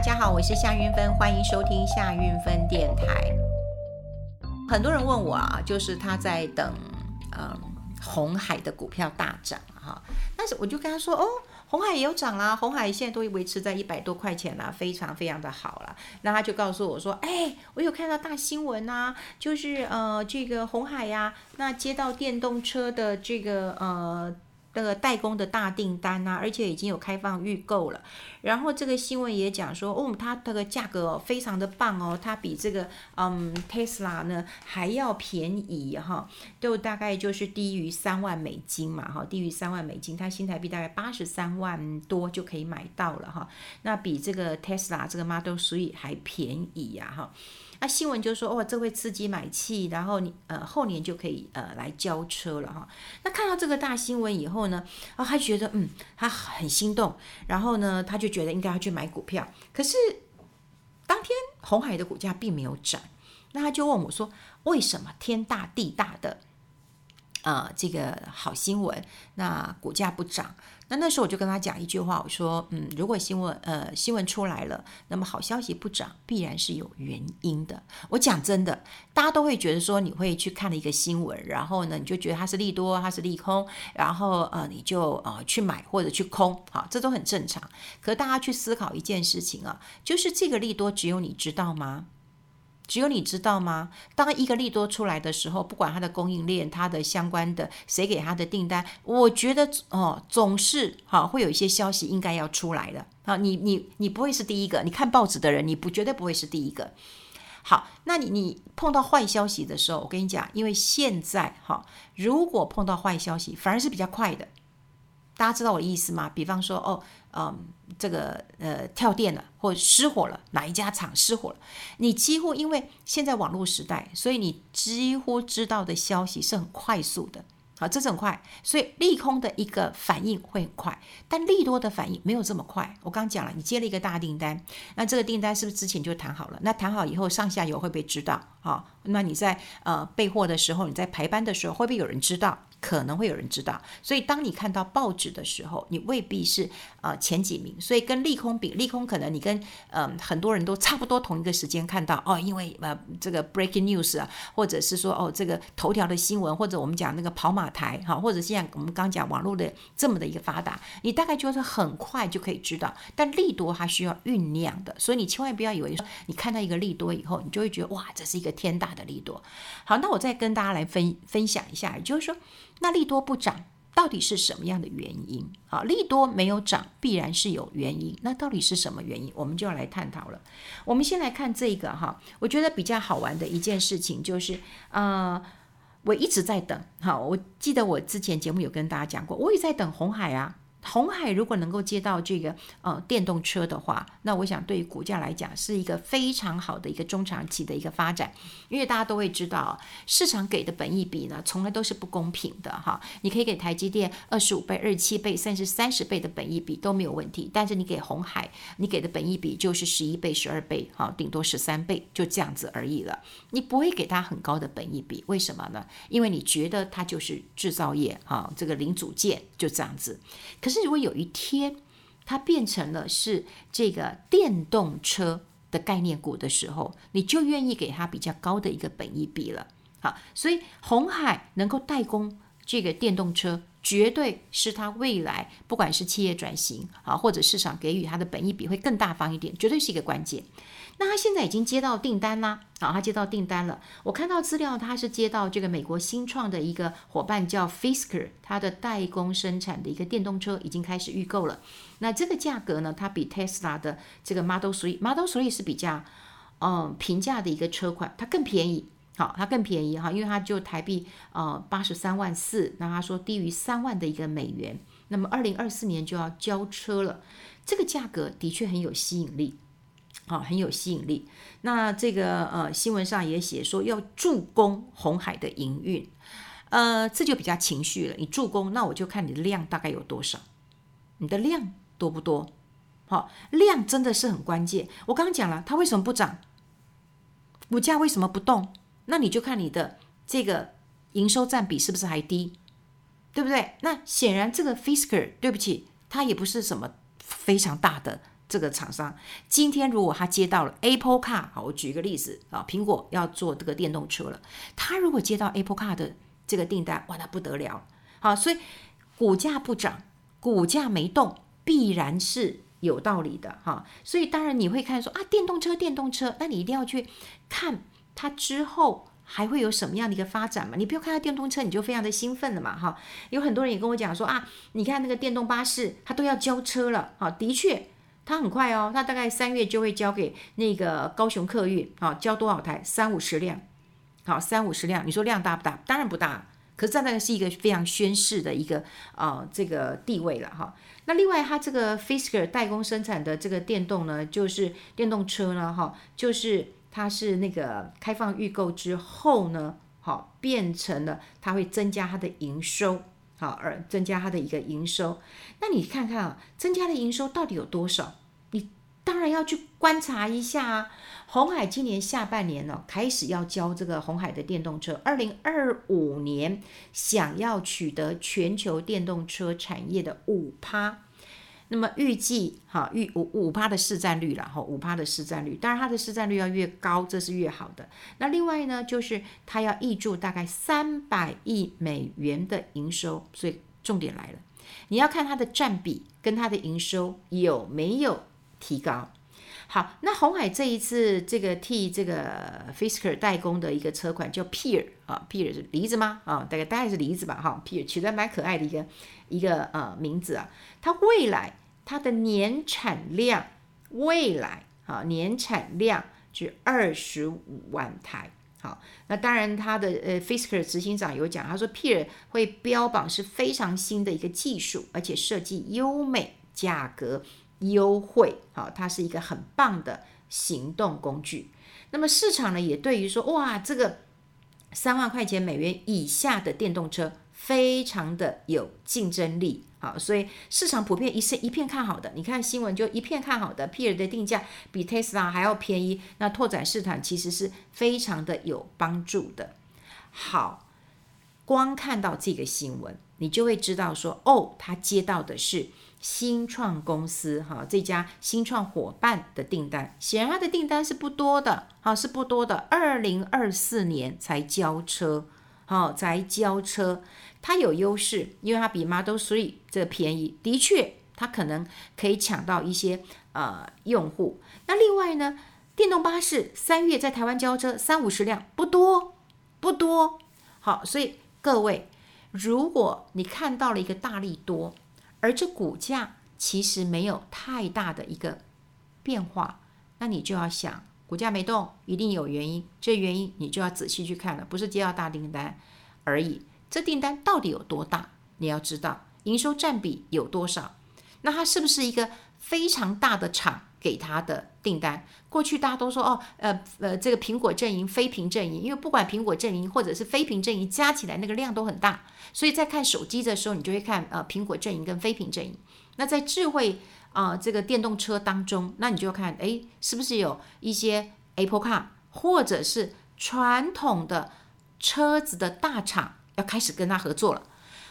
大家好，我是夏云芬，欢迎收听夏云芬电台。很多人问我啊，就是他在等嗯红海的股票大涨哈，但是我就跟他说哦，红海也有涨啦，红海现在都维持在一百多块钱啦，非常非常的好了。那他就告诉我说，哎，我有看到大新闻呐、啊，就是呃这个红海呀、那接到电动车的这个呃。那个代工的大订单呐、啊，而且已经有开放预购了。然后这个新闻也讲说，哦，它这个价格非常的棒哦，它比这个嗯 Tesla 呢还要便宜哈，就大概就是低于三万美金嘛哈，低于三万美金，它新台币大概八十三万多就可以买到了哈。那比这个 Tesla 这个 Model Three 还便宜呀哈。那新闻就说哦，这会刺激买气，然后你呃后年就可以呃来交车了哈。那看到这个大新闻以后呢，啊、他觉得嗯，他很心动，然后呢，他就觉得应该要去买股票。可是当天红海的股价并没有涨，那他就问我说，为什么天大地大的？呃，这个好新闻，那股价不涨，那那时候我就跟他讲一句话，我说，嗯，如果新闻呃新闻出来了，那么好消息不涨，必然是有原因的。我讲真的，大家都会觉得说，你会去看了一个新闻，然后呢，你就觉得它是利多，它是利空，然后呃，你就呃去买或者去空，好，这都很正常。可大家去思考一件事情啊，就是这个利多只有你知道吗？只有你知道吗？当一个利多出来的时候，不管它的供应链、它的相关的谁给它的订单，我觉得哦，总是哈会有一些消息应该要出来的。好，你你你不会是第一个，你看报纸的人，你不绝对不会是第一个。好，那你你碰到坏消息的时候，我跟你讲，因为现在哈，如果碰到坏消息，反而是比较快的。大家知道我的意思吗？比方说哦。嗯，这个呃跳电了，或失火了，哪一家厂失火了？你几乎因为现在网络时代，所以你几乎知道的消息是很快速的。好，这是很快，所以利空的一个反应会很快，但利多的反应没有这么快。我刚讲了，你接了一个大订单，那这个订单是不是之前就谈好了？那谈好以后，上下游会不会知道？好，那你在呃备货的时候，你在排班的时候，会不会有人知道？可能会有人知道，所以当你看到报纸的时候，你未必是呃前几名，所以跟利空比，利空可能你跟嗯、很多人都差不多同一个时间看到哦，因为呃这个 breaking news 啊，或者是说哦这个头条的新闻，或者我们讲那个跑马台哈，或者现在我们刚讲网络的这么的一个发达，你大概就是很快就可以知道，但利多它需要酝酿的，所以你千万不要以为说你看到一个利多以后，你就会觉得哇这是一个天大的利多。好，那我再跟大家来分分享一下，也就是说。那利多不涨，到底是什么样的原因？啊，利多没有涨，必然是有原因。那到底是什么原因？我们就要来探讨了。我们先来看这个哈，我觉得比较好玩的一件事情就是，呃，我一直在等。好，我记得我之前节目有跟大家讲过，我也在等红海啊。红海如果能够接到这个呃电动车的话，那我想对于股价来讲是一个非常好的一个中长期的一个发展，因为大家都会知道市场给的本益比呢从来都是不公平的哈。你可以给台积电二十五倍、二十七倍，甚至三十倍的本益比都没有问题，但是你给红海，你给的本益比就是十一倍、十二倍，哈，顶多十三倍，就这样子而已了。你不会给它很高的本益比，为什么呢？因为你觉得它就是制造业啊，这个零组件就这样子。可是，如果有一天它变成了是这个电动车的概念股的时候，你就愿意给它比较高的一个本益比了。好，所以红海能够代工这个电动车，绝对是它未来不管是企业转型啊，或者市场给予它的本益比会更大方一点，绝对是一个关键。那他现在已经接到订单啦，好，他接到订单了。我看到资料，他是接到这个美国新创的一个伙伴叫 Fisker，它的代工生产的一个电动车已经开始预购了。那这个价格呢，它比 Tesla 的这个 Model Three，Model Three 是比较嗯平价的一个车款，它更便宜，好，它更便宜哈，因为它就台币呃八十三万四，那他说低于三万的一个美元，那么二零二四年就要交车了，这个价格的确很有吸引力。好、很有吸引力。那这个呃，新闻上也写说要助攻红海的营运，呃，这就比较情绪了。你助攻，那我就看你的量大概有多少，你的量多不多？好、量真的是很关键。我刚刚讲了，它为什么不涨？股价为什么不动？那你就看你的这个营收占比是不是还低，对不对？那显然这个 Fisker，对不起，它也不是什么非常大的。这个厂商今天如果他接到了 Apple Car，好，我举一个例子啊，苹果要做这个电动车了，他如果接到 Apple Car 的这个订单，哇，那不得了，好，所以股价不涨，股价没动，必然是有道理的哈。所以当然你会看说啊，电动车，电动车，那你一定要去看它之后还会有什么样的一个发展嘛？你不要看到电动车你就非常的兴奋了嘛，哈。有很多人也跟我讲说啊，你看那个电动巴士，它都要交车了，哈，的确。它很快哦，它大概三月就会交给那个高雄客运，好，交多少台？三五十辆，好，三五十辆。你说量大不大？当然不大，可是这那个是一个非常宣示的一个、呃、这个地位了哈。那另外，它这个 Fisker 代工生产的这个电动呢，就是电动车呢，哈，就是它是那个开放预购之后呢，好，变成了它会增加它的营收。好，而增加它的一个营收，那你看看啊，增加的营收到底有多少？你当然要去观察一下啊。鸿海今年下半年呢，开始要交这个鸿海的电动车，二零二五年想要取得全球电动车产业的五趴。那么预计哈预五五趴的市占率了哈，五趴的市占率，当然它的市占率要越高，这是越好的。那另外呢，就是它要挹注大概三百亿美元的营收，所以重点来了，你要看它的占比跟它的营收有没有提高。好，那红海这一次这个替这个 Fisker 代工的一个车款叫 Pear 啊，Pear 是梨子吗？啊，大概大概是梨子吧，哈，Pear 取得蛮可爱的一个一个呃名字啊，它未来。它的年产量未来啊，年产量是二十五万台。好，那当然，它的呃，Fisker 执行长有讲，他说 Peer 会标榜是非常新的一个技术，而且设计优美，价格优惠。好，它是一个很棒的行动工具。那么市场呢，也对于说，哇，这个三万块钱美元以下的电动车非常的有竞争力。好，所以市场普遍一是一片看好的。你看新闻就一片看好的，Pear 的定价比 Tesla 还要便宜，那拓展市场其实是非常的有帮助的。好，光看到这个新闻，你就会知道说，哦，他接到的是新创公司哈这家新创伙伴的订单，显然他的订单是不多的，好，是不多的，二零二四年才交车，好，才交车。它有优势，因为它比 Model 3这便宜，的确，它可能可以抢到一些呃用户。那另外呢，电动巴士三月在台湾交车三五十辆，不多不多。好，所以各位，如果你看到了一个大利多，而这股价其实没有太大的一个变化，那你就要想，股价没动，一定有原因。这原因你就要仔细去看了，不是接到大订单而已。这订单到底有多大？你要知道营收占比有多少？那它是不是一个非常大的厂给他的订单？过去大家都说哦，呃呃，这个苹果阵营、非苹阵营，因为不管苹果阵营或者是非苹阵营加起来那个量都很大，所以在看手机的时候，你就会看呃苹果阵营跟非苹阵营。那在智慧啊、这个电动车当中，那你就看哎，是不是有一些 Apple Car 或者是传统的车子的大厂？要开始跟他合作了。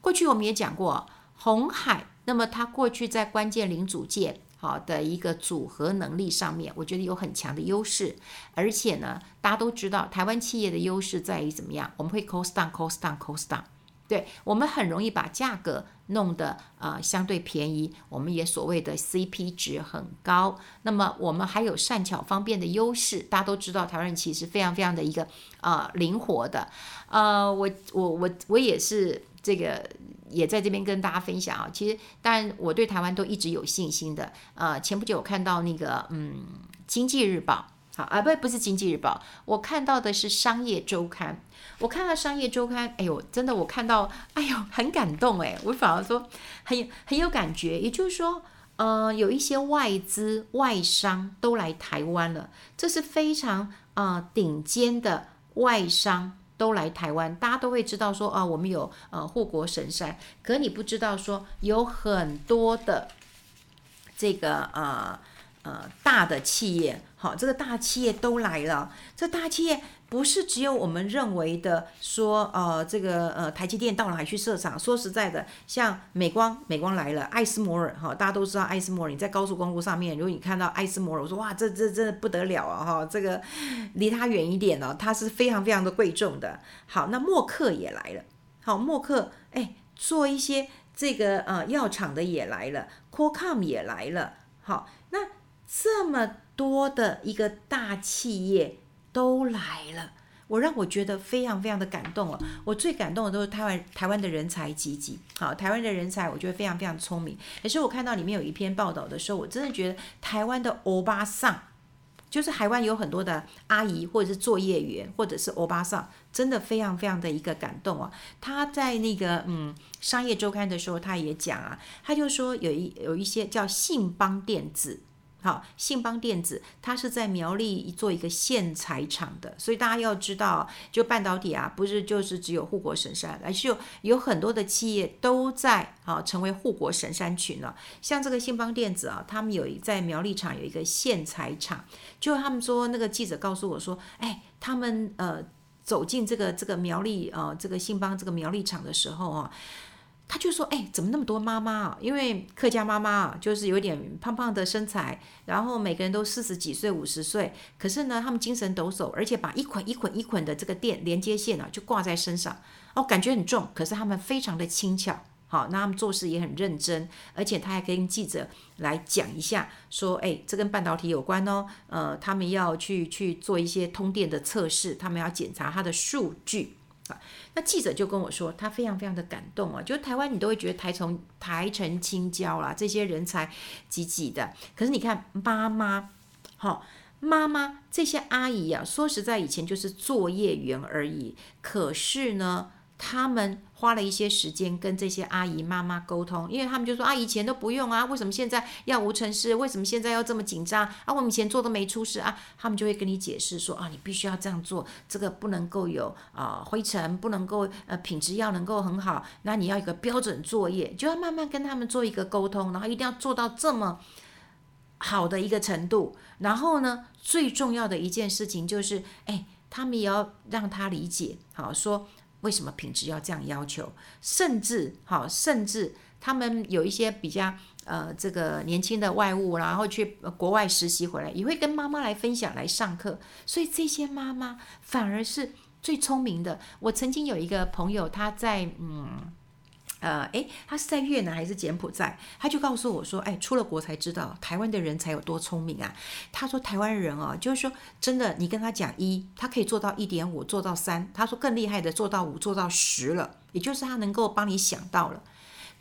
过去我们也讲过，红海，那么它过去在关键零组件好的一个组合能力上面，我觉得有很强的优势。而且呢，大家都知道，台湾企业的优势在于怎么样？我们会 cost down，cost down，cost down。对，我们很容易把价格弄得呃相对便宜，我们也所谓的 CP 值很高。那么我们还有善巧方便的优势，大家都知道台湾人其实非常非常的一个呃灵活的。呃，我我我我也是这个也在这边跟大家分享啊。其实当然我对台湾都一直有信心的。呃，前不久我看到那个嗯《经济日报》。好啊，不不是经济日报，我看到的是商业周刊。我看到商业周刊，哎呦，真的我看到，哎呦，很感动哎，我反而说很很有感觉。也就是说，呃，有一些外资外商都来台湾了，这是非常呃顶尖的外商都来台湾，大家都会知道说啊，我们有呃护国神山，可你不知道说有很多的这个呃。呃大的企业，好，这个大企业都来了，这大企业。不是只有我们认为的说，呃，这个呃，台积电到了还去设厂。说实在的，像美光，美光来了，艾斯摩尔哈，大家都知道艾斯摩尔。你在高速公路上面，如果你看到艾斯摩尔，我说哇，这这这不得了啊哈，这个离它远一点哦，它是非常非常的贵重的。好，那默克也来了，好，默克哎，做一些这个呃药厂的也来了，Qualcomm 也来了，好，这么多的一个大企业。都来了，我让我觉得非常非常的感动哦。我最感动的都是台湾台湾的人才济济，好，台湾的人才我觉得非常非常聪明。可是我看到里面有一篇报道的时候，我真的觉得台湾的欧巴桑，就是台湾有很多的阿姨或者是作业员或者是欧巴桑，真的非常非常的一个感动啊。他在那个嗯商业周刊的时候，他也讲啊，他就说有一有一些叫信邦电子。好，信邦电子它是在苗栗做一个线材厂的，所以大家要知道，就半导体啊，不是就是只有护国神山，而是有很多的企业都在啊成为护国神山群了。像这个信邦电子啊，他们有在苗栗厂有一个线材厂，就他们说那个记者告诉我说，哎，他们呃走进这个这个苗栗啊这个信邦这个苗栗厂的时候啊。他就说：“哎，怎么那么多妈妈啊？因为客家妈妈啊，就是有点胖胖的身材，然后每个人都四十几岁、五十岁，可是呢，他们精神抖擞，而且把一捆一捆一捆的这个电连接线啊，就挂在身上，哦，感觉很重，可是他们非常的轻巧，好，那他们做事也很认真，而且他还跟记者来讲一下，说，哎，这跟半导体有关哦，呃，他们要去去做一些通电的测试，他们要检查它的数据。”那记者就跟我说，他非常非常的感动啊，就台湾你都会觉得台从台城青椒啦，这些人才挤挤的。可是你看妈妈，好妈妈这些阿姨啊，说实在以前就是作业员而已，可是呢。他们花了一些时间跟这些阿姨妈妈沟通，因为他们就说啊，以前都不用啊，为什么现在要无尘室？为什么现在要这么紧张啊？我们以前做都没出事啊。他们就会跟你解释说啊，你必须要这样做，这个不能够有啊、灰尘，不能够呃品质要能够很好，那你要一个标准作业，就要慢慢跟他们做一个沟通，然后一定要做到这么好的一个程度。然后呢，最重要的一件事情就是，哎，他们也要让他理解，好说。为什么品质要这样要求？甚至好，甚至他们有一些比较呃，这个年轻的外务，然后去国外实习回来，也会跟妈妈来分享、来上课。所以这些妈妈反而是最聪明的。我曾经有一个朋友，他在嗯。呃，诶，他是在越南还是柬埔寨？他就告诉我说，哎，出了国才知道台湾的人才有多聪明啊。他说台湾人哦，就是说真的，你跟他讲一，他可以做到一点五，做到三。他说更厉害的做到五，做到十了，也就是他能够帮你想到了。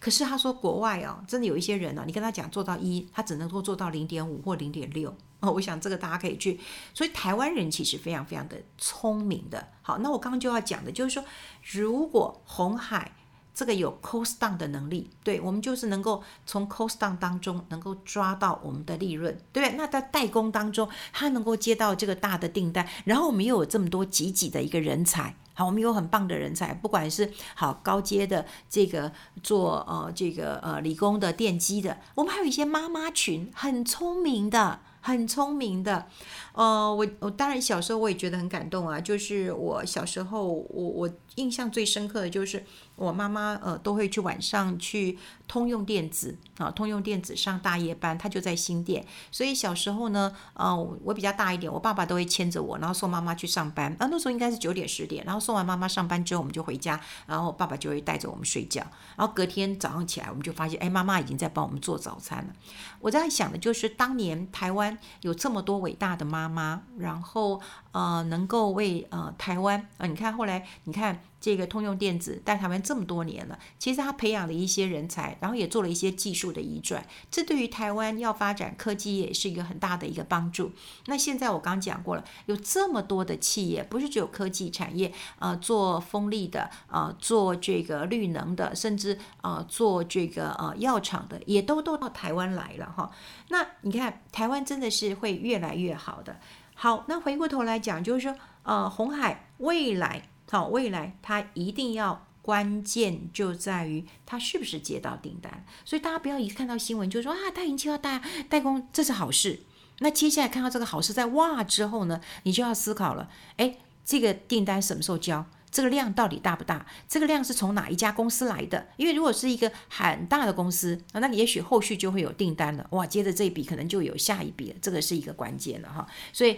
可是他说国外哦，真的有一些人呢，你跟他讲做到一，他只能够做到零点五或零点六。哦，我想这个大家可以去。所以台湾人其实非常非常的聪明的。好，那我刚刚就要讲的就是说，如果红海。这个有 cost down 的能力，对，我们就是能够从 cost down 当中能够抓到我们的利润，对不对？那在代工当中，他能够接到这个大的订单，然后我们又有这么多济济的一个人才，好，我们有很棒的人才，不管是好高阶的这个做呃这个呃理工的电机的，我们还有一些妈妈群，很聪明的。很聪明的，呃，我我当然小时候我也觉得很感动啊，就是我小时候我我印象最深刻的就是我妈妈呃都会去晚上去通用电子啊，通用电子上大夜班，她就在新店，所以小时候呢，呃，我比较大一点，我爸爸都会牵着我，然后送妈妈去上班，啊，那时候应该是九点十点，然后送完妈妈上班之后，我们就回家，然后爸爸就会带着我们睡觉，然后隔天早上起来，我们就发现，哎，妈妈已经在帮我们做早餐了。我在想的就是当年台湾。有这么多伟大的妈妈，然后呃，能够为呃台湾啊、你看后来你看这个通用电子在台湾这么多年了，其实他培养了一些人才，然后也做了一些技术的移转，这对于台湾要发展科技也是一个很大的一个帮助。那现在我刚讲过了，有这么多的企业，不是只有科技产业，呃，做风力的，呃，做这个绿能的，甚至呃，做这个呃药厂的，也都都到台湾来了哈。那你看台湾真的是会越来越好的。好，那回过头来讲，就是说，呃，红海未来，好，未来它一定要关键就在于它是不是接到订单。所以大家不要一看到新闻就说啊，他已经接到代代工，这是好事。那接下来看到这个好事在哇之后呢，你就要思考了，哎，这个订单什么时候交？这个量到底大不大？这个量是从哪一家公司来的？因为如果是一个很大的公司啊，那也许后续就会有订单了，哇，接着这一笔可能就有下一笔了，这个是一个关键了哈。所以。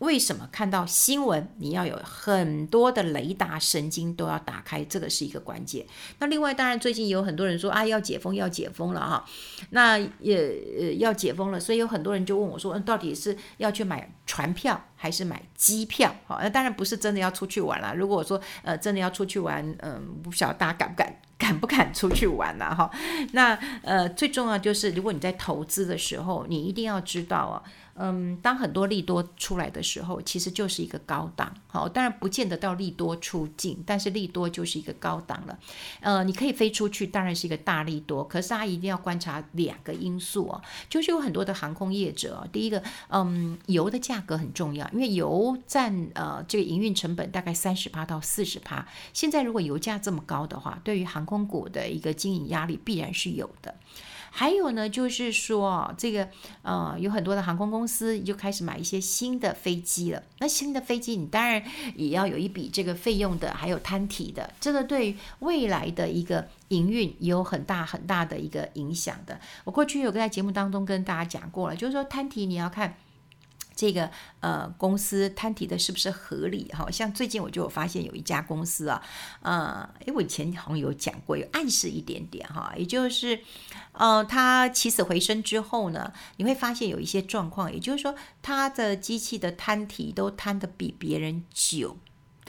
为什么看到新闻，你要有很多的雷达神经都要打开？这个是一个关键。那另外，当然最近有很多人说啊，要解封，要解封了哈。那也呃要解封了，所以有很多人就问我说，嗯，到底是要去买船票还是买机票？好，那当然不是真的要出去玩了。如果我说呃真的要出去玩，嗯，不晓得大家敢不敢敢不敢出去玩了哈？那呃最重要就是，如果你在投资的时候，你一定要知道啊。嗯，当很多利多出来的时候，其实就是一个高档。好，当然不见得到利多出境，但是利多就是一个高档了。呃，你可以飞出去，当然是一个大利多。可是大家一定要观察两个因素哦，就是有很多的航空业者，第一个，嗯，油的价格很重要，因为油占呃这个营运成本大概三十趴到四十趴。现在如果油价这么高的话，对于航空股的一个经营压力必然是有的。还有呢，就是说这个呃，有很多的航空公司就开始买一些新的飞机了。那新的飞机，你当然也要有一笔这个费用的，还有摊体的。这个对未来的一个营运也有很大很大的一个影响的。我过去有在节目当中跟大家讲过了，就是说摊体你要看。这个呃公司摊提的是不是合理？哈，像最近我就有发现有一家公司啊，呃，诶，我以前好像有讲过，有暗示一点点哈，也就是，呃，它起死回生之后呢，你会发现有一些状况，也就是说，它的机器的摊提都摊得比别人久，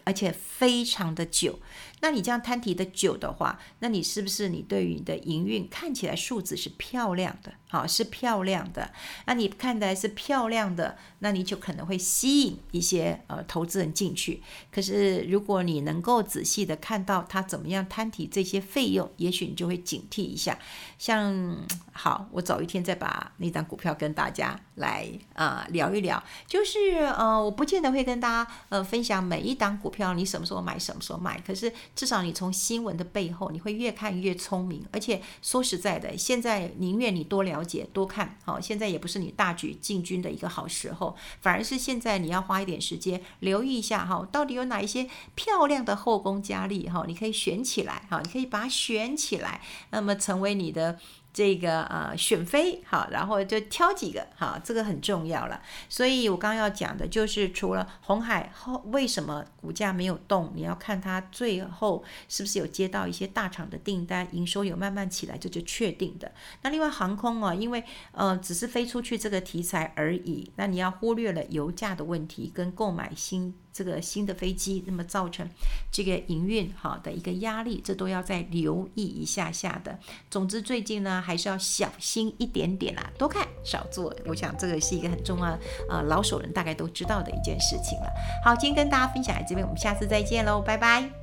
而且非常的久。那你这样摊提的久的话，那你是不是你对于你的营运看起来数字是漂亮的？好，是漂亮的。那你看来是漂亮的，那你就可能会吸引一些呃投资人进去。可是如果你能够仔细的看到他怎么样摊提这些费用，也许你就会警惕一下。像好，我早一天再把那张股票跟大家来呃聊一聊。就是呃，我不见得会跟大家呃分享每一档股票你什么时候买，什么时候卖。可是至少你从新闻的背后，你会越看越聪明。而且说实在的，现在宁愿你多聊了解、多看，哈，现在也不是你大举进军的一个好时候，反而是现在你要花一点时间留意一下，哈，到底有哪一些漂亮的后宫佳丽，哈，你可以选起来，哈，你可以把它选起来，那么成为你的。这个呃选妃好，然后就挑几个好，这个很重要了。所以我刚刚要讲的就是，除了红海后为什么股价没有动，你要看它最后是不是有接到一些大厂的订单，营收有慢慢起来，这就确定的。那另外航空啊，因为呃只是飞出去这个题材而已，那你要忽略了油价的问题跟购买新。这个新的飞机，那么造成这个营运好的一个压力，这都要再留意一下下的。总之，最近呢还是要小心一点点啦，多看少做。我想这个是一个很重要，呃，老手人大概都知道的一件事情了。好，今天跟大家分享到这边，我们下次再见喽，拜拜。